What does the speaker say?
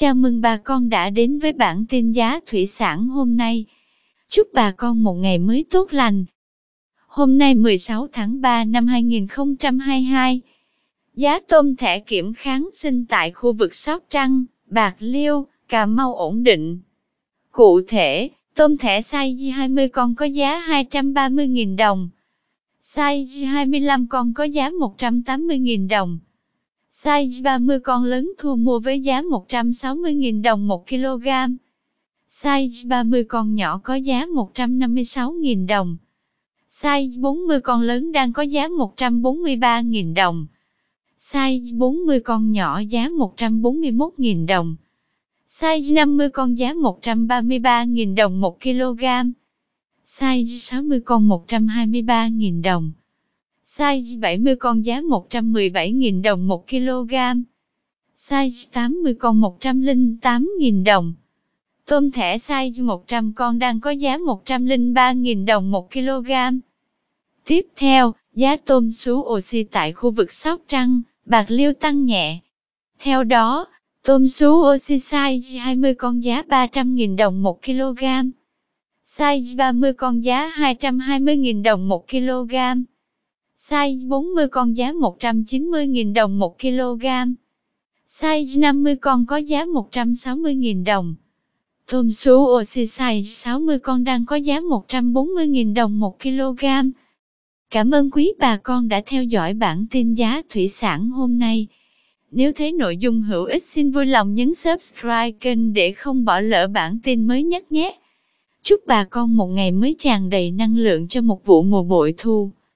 Chào mừng bà con đã đến với bản tin giá thủy sản hôm nay. Chúc bà con một ngày mới tốt lành. Hôm nay 16 tháng 3 năm 2022, giá tôm thẻ kiểm kháng sinh tại khu vực Sóc Trăng, Bạc Liêu, Cà Mau ổn định. Cụ thể, tôm thẻ size 20 con có giá 230.000 đồng, size 25 con có giá 180.000 đồng. Size 30 con lớn thu mua với giá 160.000 đồng 1 kg. Size 30 con nhỏ có giá 156.000 đồng. Size 40 con lớn đang có giá 143.000 đồng. Size 40 con nhỏ giá 141.000 đồng. Size 50 con giá 133.000 đồng 1 kg. Size 60 con 123.000 đồng. Size 70 con giá 117.000 đồng 1 kg. Size 80 con 108.000 đồng. Tôm thẻ size 100 con đang có giá 103.000 đồng 1 kg. Tiếp theo, giá tôm sú oxy tại khu vực Sóc Trăng, Bạc Liêu tăng nhẹ. Theo đó, tôm sú oxy size 20 con giá 300.000 đồng 1 kg. Size 30 con giá 220.000 đồng 1 kg. Size 40 con giá 190.000 đồng 1 kg. Size 50 con có giá 160.000 đồng. Tôm số oxy size 60 con đang có giá 140.000 đồng 1 kg. Cảm ơn quý bà con đã theo dõi bản tin giá thủy sản hôm nay. Nếu thấy nội dung hữu ích xin vui lòng nhấn subscribe kênh để không bỏ lỡ bản tin mới nhất nhé. Chúc bà con một ngày mới tràn đầy năng lượng cho một vụ mùa bội thu.